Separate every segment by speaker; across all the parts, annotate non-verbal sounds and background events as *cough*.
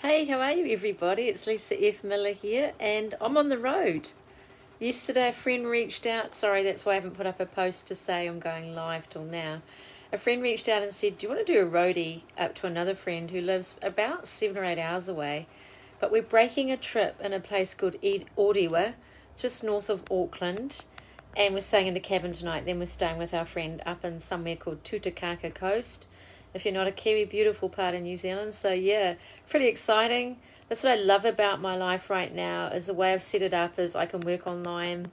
Speaker 1: Hey, how are you, everybody? It's Lisa F. Miller here, and I'm on the road. Yesterday, a friend reached out. Sorry, that's why I haven't put up a post to say I'm going live till now. A friend reached out and said, Do you want to do a roadie up to another friend who lives about seven or eight hours away? But we're breaking a trip in a place called Orewa, just north of Auckland, and we're staying in a cabin tonight. Then we're staying with our friend up in somewhere called Tutukaka Coast if you're not a Kiwi, beautiful part of New Zealand. So yeah, pretty exciting. That's what I love about my life right now is the way I've set it up is I can work online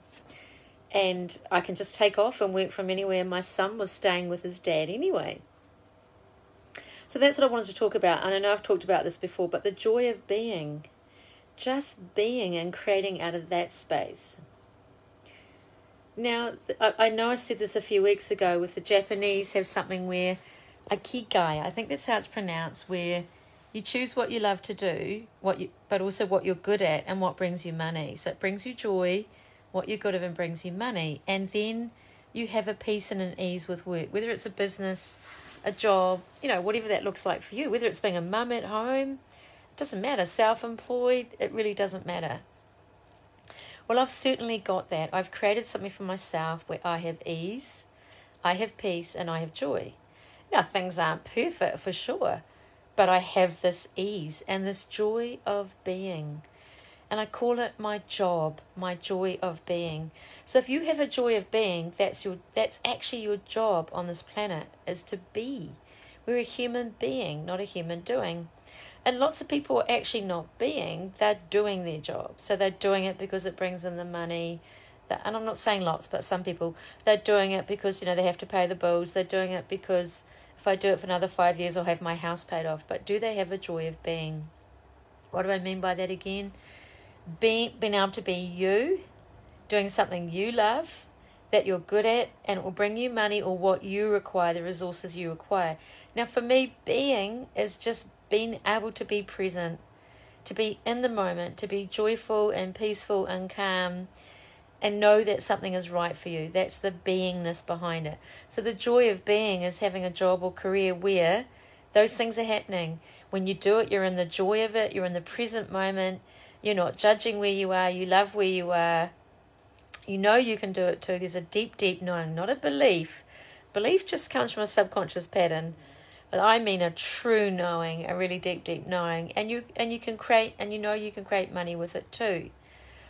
Speaker 1: and I can just take off and work from anywhere. My son was staying with his dad anyway. So that's what I wanted to talk about. And I know I've talked about this before, but the joy of being, just being and creating out of that space. Now, I know I said this a few weeks ago with the Japanese have something where ikigai. I think that's how it's pronounced, where you choose what you love to do, what you, but also what you're good at and what brings you money. So it brings you joy, what you're good at and brings you money, and then you have a peace and an ease with work, whether it's a business, a job, you know, whatever that looks like for you. Whether it's being a mum at home, it doesn't matter. Self-employed, it really doesn't matter. Well, I've certainly got that. I've created something for myself where I have ease, I have peace, and I have joy. Now, things aren't perfect for sure, but I have this ease and this joy of being. And I call it my job, my joy of being. So if you have a joy of being, that's your that's actually your job on this planet is to be. We're a human being, not a human doing. And lots of people are actually not being, they're doing their job. So they're doing it because it brings in the money. That, and I'm not saying lots, but some people, they're doing it because, you know, they have to pay the bills. They're doing it because if I do it for another five years, I'll have my house paid off. But do they have a joy of being? What do I mean by that again? Being, being able to be you, doing something you love, that you're good at, and it will bring you money or what you require, the resources you require. Now, for me, being is just being able to be present, to be in the moment, to be joyful and peaceful and calm and know that something is right for you. That's the beingness behind it. So the joy of being is having a job or career where those things are happening. When you do it, you're in the joy of it, you're in the present moment, you're not judging where you are, you love where you are. You know you can do it too. There's a deep, deep knowing, not a belief. Belief just comes from a subconscious pattern. But I mean a true knowing, a really deep, deep knowing. And you and you can create and you know you can create money with it too.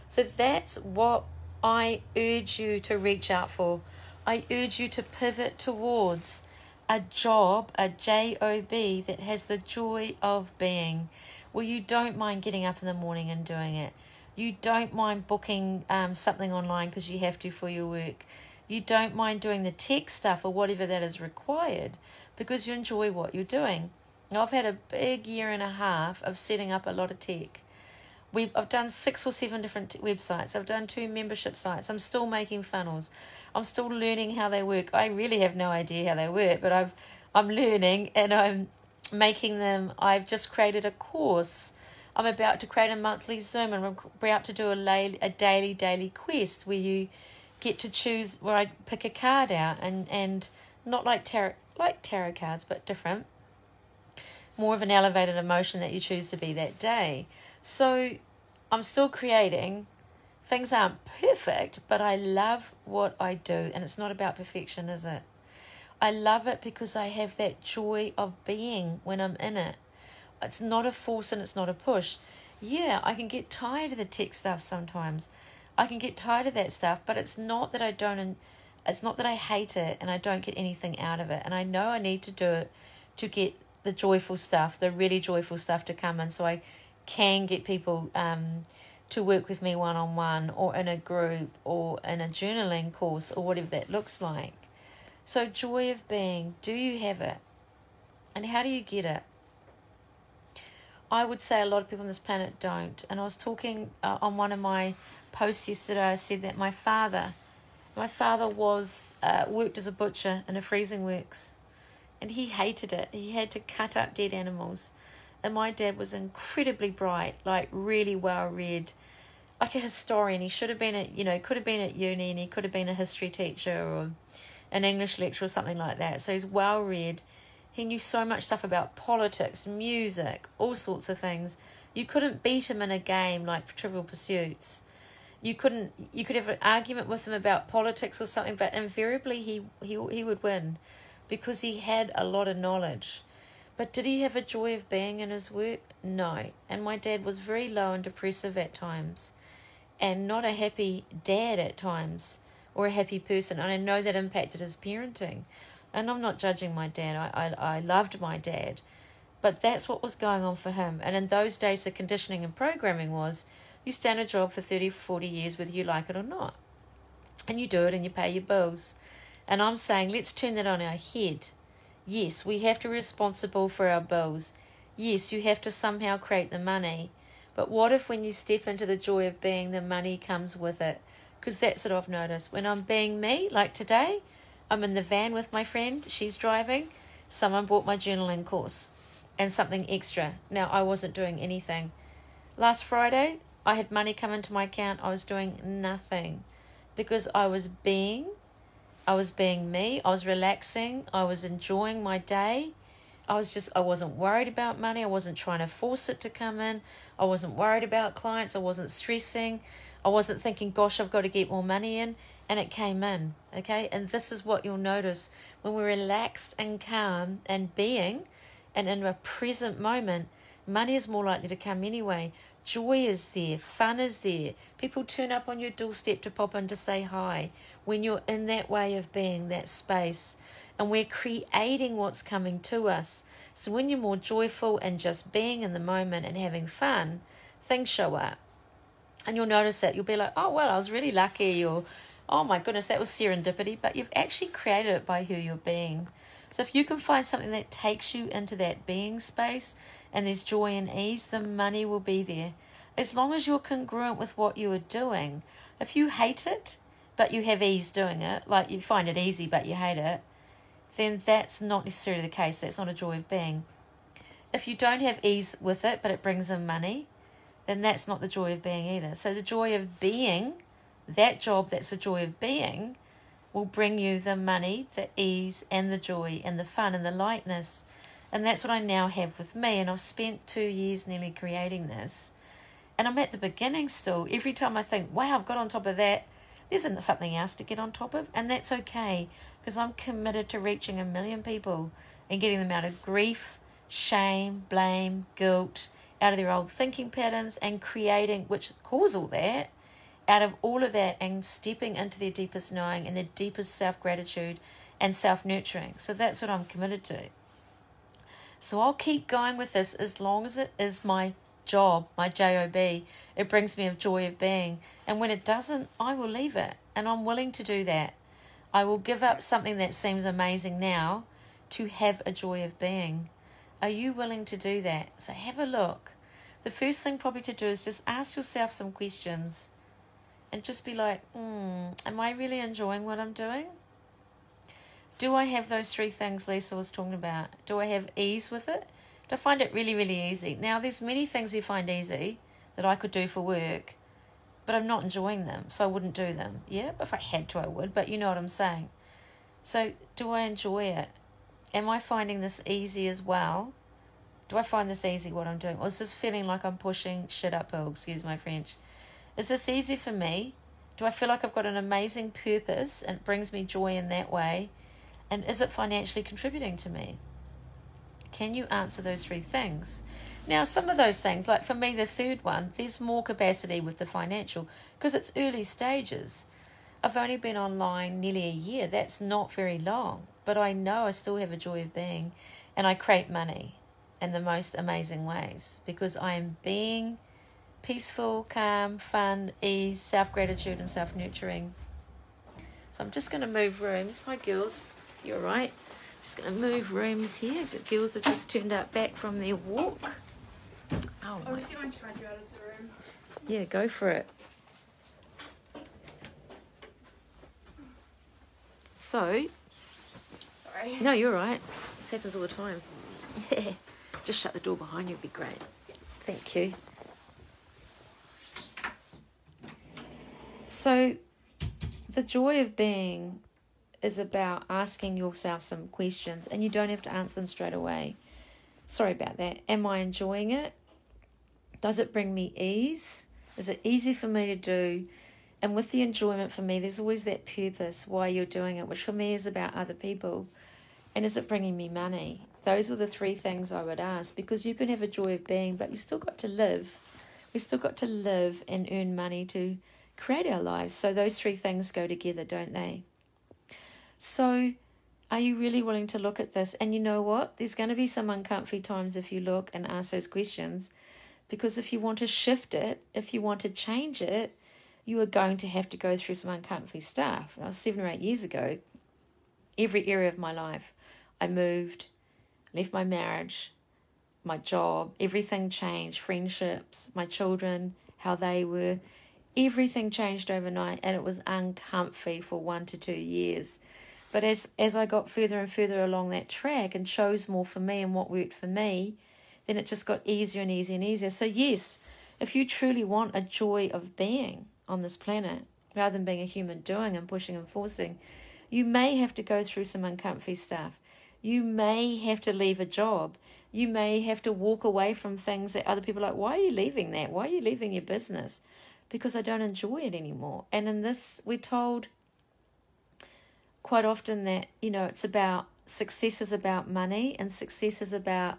Speaker 1: So that's what I urge you to reach out for. I urge you to pivot towards a job, a job that has the joy of being, where you don't mind getting up in the morning and doing it. You don't mind booking um, something online because you have to for your work. You don't mind doing the tech stuff or whatever that is required because you enjoy what you're doing. Now, I've had a big year and a half of setting up a lot of tech we I've done six or seven different websites. I've done two membership sites. I'm still making funnels. I'm still learning how they work. I really have no idea how they work, but I've I'm learning and I'm making them. I've just created a course. I'm about to create a monthly Zoom and I'm about to do a, lay, a daily daily quest where you get to choose where I pick a card out and and not like tarot like tarot cards but different. More of an elevated emotion that you choose to be that day. So I'm still creating. Things aren't perfect, but I love what I do. And it's not about perfection, is it? I love it because I have that joy of being when I'm in it. It's not a force and it's not a push. Yeah, I can get tired of the tech stuff sometimes. I can get tired of that stuff, but it's not that I don't and it's not that I hate it and I don't get anything out of it. And I know I need to do it to get the joyful stuff, the really joyful stuff to come in so I can get people um, to work with me one on one or in a group or in a journaling course or whatever that looks like. So, joy of being, do you have it? And how do you get it? I would say a lot of people on this planet don't. And I was talking uh, on one of my posts yesterday, I said that my father, my father was uh, worked as a butcher in a freezing works and he hated it. He had to cut up dead animals and my dad was incredibly bright, like really well read, like a historian. He should have been at, you know, could have been at uni and he could have been a history teacher or an English lecturer or something like that. So he's well read. He knew so much stuff about politics, music, all sorts of things. You couldn't beat him in a game like Trivial Pursuits. You couldn't. You could have an argument with him about politics or something, but invariably he he he would win, because he had a lot of knowledge. But did he have a joy of being in his work? No. And my dad was very low and depressive at times, and not a happy dad at times, or a happy person. And I know that impacted his parenting and I'm not judging my dad. I, I, I loved my dad. But that's what was going on for him. And in those days, the conditioning and programming was you stand a job for 30, 40 years, whether you like it or not. And you do it and you pay your bills. And I'm saying, let's turn that on our head. Yes, we have to be responsible for our bills. Yes, you have to somehow create the money. But what if when you step into the joy of being, the money comes with it? Because that's what I've noticed. When I'm being me, like today, I'm in the van with my friend, she's driving. Someone bought my journaling course and something extra. Now, I wasn't doing anything. Last Friday, I had money come into my account. I was doing nothing because I was being, I was being me. I was relaxing. I was enjoying my day. I was just, I wasn't worried about money. I wasn't trying to force it to come in. I wasn't worried about clients. I wasn't stressing. I wasn't thinking, gosh, I've got to get more money in and it came in. Okay, and this is what you'll notice when we're relaxed and calm and being and in a present moment, money is more likely to come anyway. Joy is there, fun is there. People turn up on your doorstep to pop in to say hi when you're in that way of being, that space. And we're creating what's coming to us. So when you're more joyful and just being in the moment and having fun, things show up. And you'll notice that you'll be like, oh, well, I was really lucky, or oh my goodness, that was serendipity, but you've actually created it by who you're being. So if you can find something that takes you into that being space and there's joy and ease, the money will be there. As long as you're congruent with what you are doing. If you hate it, but you have ease doing it, like you find it easy but you hate it, then that's not necessarily the case. That's not a joy of being. If you don't have ease with it, but it brings in money, then that's not the joy of being either. So the joy of being that job that's a joy of being will bring you the money, the ease, and the joy, and the fun, and the lightness. And that's what I now have with me. And I've spent two years nearly creating this. And I'm at the beginning still. Every time I think, wow, I've got on top of that, there's something else to get on top of. And that's okay because I'm committed to reaching a million people and getting them out of grief, shame, blame, guilt, out of their old thinking patterns, and creating, which cause all that, out of all of that and stepping into their deepest knowing and their deepest self gratitude and self nurturing. So that's what I'm committed to. So I'll keep going with this as long as it is my job, my job. It brings me a joy of being. And when it doesn't, I will leave it. And I'm willing to do that. I will give up something that seems amazing now to have a joy of being. Are you willing to do that? So have a look. The first thing probably to do is just ask yourself some questions and just be like, hmm, am I really enjoying what I'm doing? Do I have those three things Lisa was talking about? Do I have ease with it? Do I find it really, really easy? Now, there's many things we find easy that I could do for work, but I'm not enjoying them, so I wouldn't do them. Yeah, if I had to, I would, but you know what I'm saying. So, do I enjoy it? Am I finding this easy as well? Do I find this easy what I'm doing? Or is this feeling like I'm pushing shit uphill? Excuse my French. Is this easy for me? Do I feel like I've got an amazing purpose and it brings me joy in that way? And is it financially contributing to me? Can you answer those three things? Now, some of those things, like for me, the third one, there's more capacity with the financial because it's early stages. I've only been online nearly a year. That's not very long, but I know I still have a joy of being and I create money in the most amazing ways because I am being peaceful, calm, fun, ease, self gratitude, and self nurturing. So I'm just going to move rooms. Hi, girls. You're right. Just going to move rooms here. The girls have just turned up back from their walk.
Speaker 2: Oh, oh I'll just get my charger out of the room.
Speaker 1: Yeah, go for it. So.
Speaker 2: Sorry.
Speaker 1: No, you're right. This happens all the time. Yeah. *laughs* Just shut the door behind you, it'd be great. Thank you. So, the joy of being is about asking yourself some questions and you don't have to answer them straight away. Sorry about that. Am I enjoying it? Does it bring me ease? Is it easy for me to do? And with the enjoyment for me, there's always that purpose why you're doing it, which for me is about other people. And is it bringing me money? Those were the three things I would ask because you can have a joy of being, but you've still got to live. We've still got to live and earn money to create our lives. So those three things go together, don't they? So, are you really willing to look at this? And you know what? There's going to be some uncomfy times if you look and ask those questions. Because if you want to shift it, if you want to change it, you are going to have to go through some uncomfy stuff. Now, seven or eight years ago, every area of my life, I moved, left my marriage, my job, everything changed, friendships, my children, how they were, everything changed overnight, and it was uncomfy for one to two years. But as as I got further and further along that track and chose more for me and what worked for me, then it just got easier and easier and easier. So yes, if you truly want a joy of being on this planet, rather than being a human doing and pushing and forcing, you may have to go through some uncomfy stuff. You may have to leave a job. You may have to walk away from things that other people are like, why are you leaving that? Why are you leaving your business? Because I don't enjoy it anymore. And in this, we're told quite often that you know it's about success is about money and success is about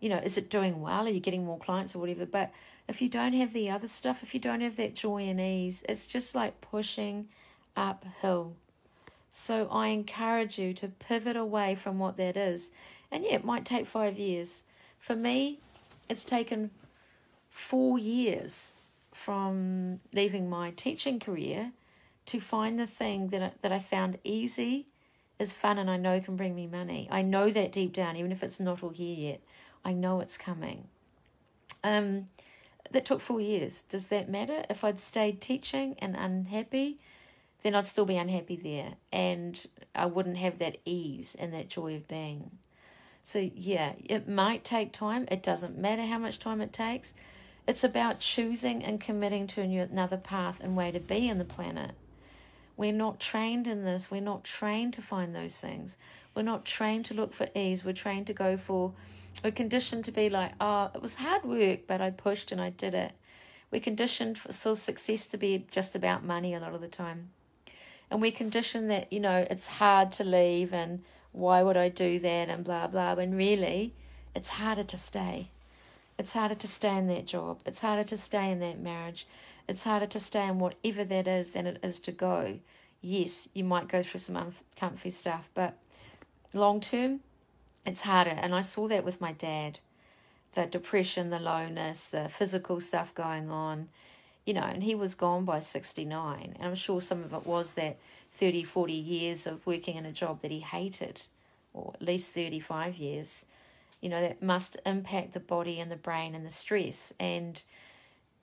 Speaker 1: you know is it doing well? Are you getting more clients or whatever? But if you don't have the other stuff if you don't have that joy and ease it's just like pushing uphill. So i encourage you to pivot away from what that is. And yeah it might take five years. For me it's taken four years from leaving my teaching career to find the thing that I, that I found easy is fun and I know can bring me money. I know that deep down, even if it's not all here yet. I know it's coming. Um, that took four years. Does that matter? If I'd stayed teaching and unhappy, then I'd still be unhappy there, and I wouldn't have that ease and that joy of being. So yeah, it might take time. It doesn't matter how much time it takes. It's about choosing and committing to another path and way to be in the planet. We're not trained in this. We're not trained to find those things. We're not trained to look for ease. We're trained to go for, we're conditioned to be like, oh, it was hard work, but I pushed and I did it. We're conditioned for still success to be just about money a lot of the time. And we're conditioned that, you know, it's hard to leave and why would I do that and blah, blah. When really, it's harder to stay. It's harder to stay in that job. It's harder to stay in that marriage. It's harder to stay in whatever that is than it is to go. Yes, you might go through some uncomfy stuff, but long term, it's harder. And I saw that with my dad the depression, the lowness, the physical stuff going on, you know, and he was gone by 69. And I'm sure some of it was that 30, 40 years of working in a job that he hated, or at least 35 years. You know, that must impact the body and the brain and the stress. And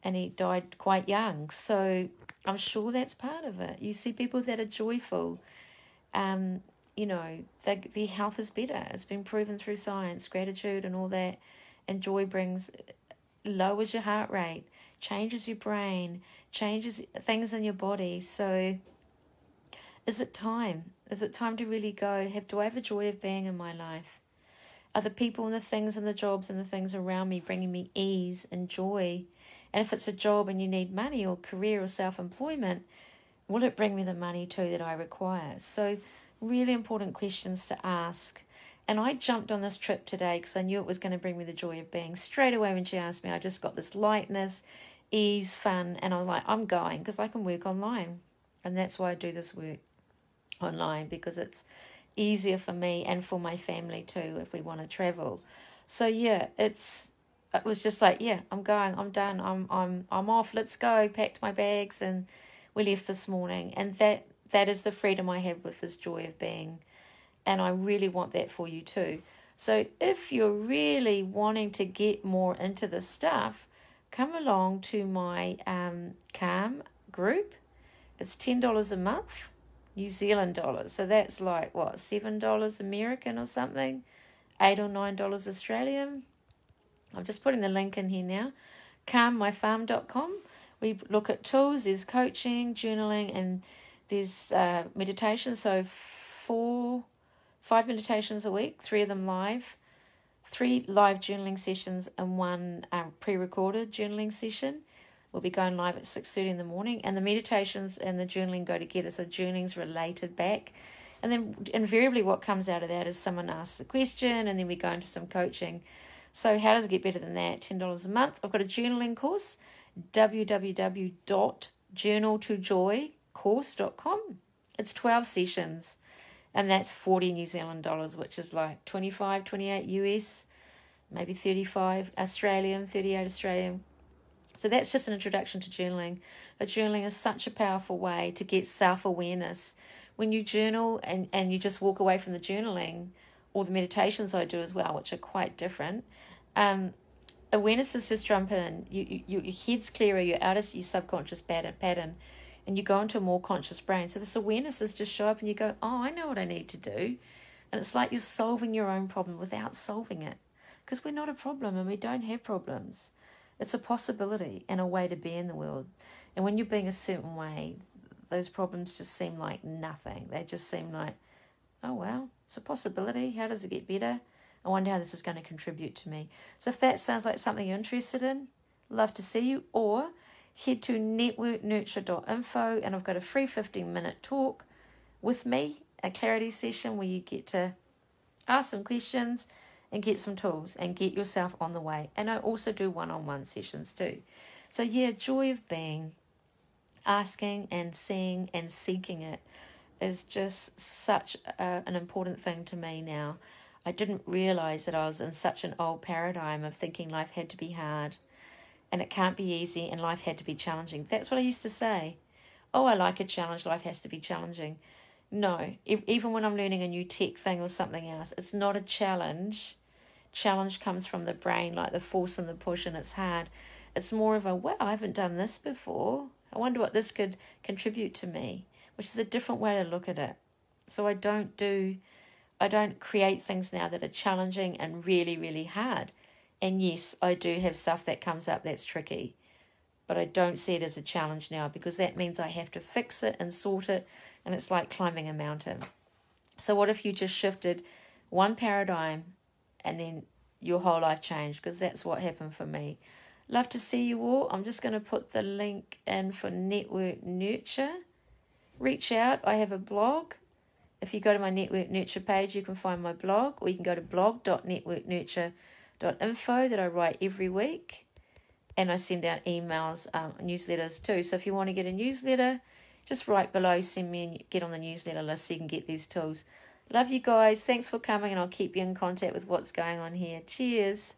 Speaker 1: and he died quite young. So I'm sure that's part of it. You see people that are joyful, um, you know, the their health is better. It's been proven through science, gratitude and all that. And joy brings, lowers your heart rate, changes your brain, changes things in your body. So is it time? Is it time to really go, have do I have a joy of being in my life? Are the people and the things and the jobs and the things around me bringing me ease and joy? And if it's a job and you need money or career or self employment, will it bring me the money too that I require? So, really important questions to ask. And I jumped on this trip today because I knew it was going to bring me the joy of being. Straight away when she asked me, I just got this lightness, ease, fun, and I'm like, I'm going because I can work online. And that's why I do this work online because it's easier for me and for my family too if we want to travel. So yeah, it's it was just like, yeah, I'm going, I'm done, I'm I'm I'm off, let's go. Packed my bags and we left this morning. And that that is the freedom I have with this joy of being. And I really want that for you too. So if you're really wanting to get more into the stuff, come along to my um, Calm group. It's ten dollars a month, New Zealand dollars. So that's like what seven dollars American or something, eight or nine dollars Australian. I'm just putting the link in here now. calmmyfarm.com. We look at tools, there's coaching, journaling, and there's uh, meditation. So four, five meditations a week, three of them live, three live journaling sessions, and one um, pre-recorded journaling session. We'll be going live at six thirty in the morning, and the meditations and the journaling go together. So journaling's related back, and then invariably what comes out of that is someone asks a question, and then we go into some coaching. So how does it get better than that? Ten dollars a month. I've got a journaling course, www.journaltojoycourse.com. It's twelve sessions and that's 40 New Zealand dollars, which is like 25, 28 US, maybe 35 Australian, 38 Australian. So that's just an introduction to journaling. But journaling is such a powerful way to get self awareness. When you journal and, and you just walk away from the journaling, or the meditations I do as well, which are quite different, um, awareness is just jump in. You, you, your head's clearer, you're out of your subconscious pattern, pattern and you go into a more conscious brain. So this awareness is just show up and you go, oh, I know what I need to do. And it's like you're solving your own problem without solving it. Because we're not a problem and we don't have problems. It's a possibility and a way to be in the world. And when you're being a certain way, those problems just seem like nothing. They just seem like, oh, well, it's a possibility. How does it get better? I wonder how this is going to contribute to me. So if that sounds like something you're interested in, love to see you. Or head to networknurture.info and I've got a free 15 minute talk with me, a clarity session where you get to ask some questions and get some tools and get yourself on the way. And I also do one on one sessions too. So, yeah, joy of being, asking and seeing and seeking it is just such a, an important thing to me now. I didn't realize that I was in such an old paradigm of thinking life had to be hard and it can't be easy and life had to be challenging. That's what I used to say. Oh, I like a challenge, life has to be challenging. No, if, even when I'm learning a new tech thing or something else, it's not a challenge. Challenge comes from the brain, like the force and the push, and it's hard. It's more of a, well, I haven't done this before. I wonder what this could contribute to me, which is a different way to look at it. So I don't do, I don't create things now that are challenging and really, really hard. And yes, I do have stuff that comes up that's tricky, but I don't see it as a challenge now because that means I have to fix it and sort it, and it's like climbing a mountain. So, what if you just shifted one paradigm and then your whole life changed? Because that's what happened for me. Love to see you all. I'm just going to put the link in for Network Nurture. Reach out. I have a blog. If you go to my Network Nurture page, you can find my blog, or you can go to blog.networknurture.com info that I write every week. And I send out emails, um, newsletters too. So if you want to get a newsletter, just write below, send me and get on the newsletter list so you can get these tools. Love you guys. Thanks for coming, and I'll keep you in contact with what's going on here. Cheers.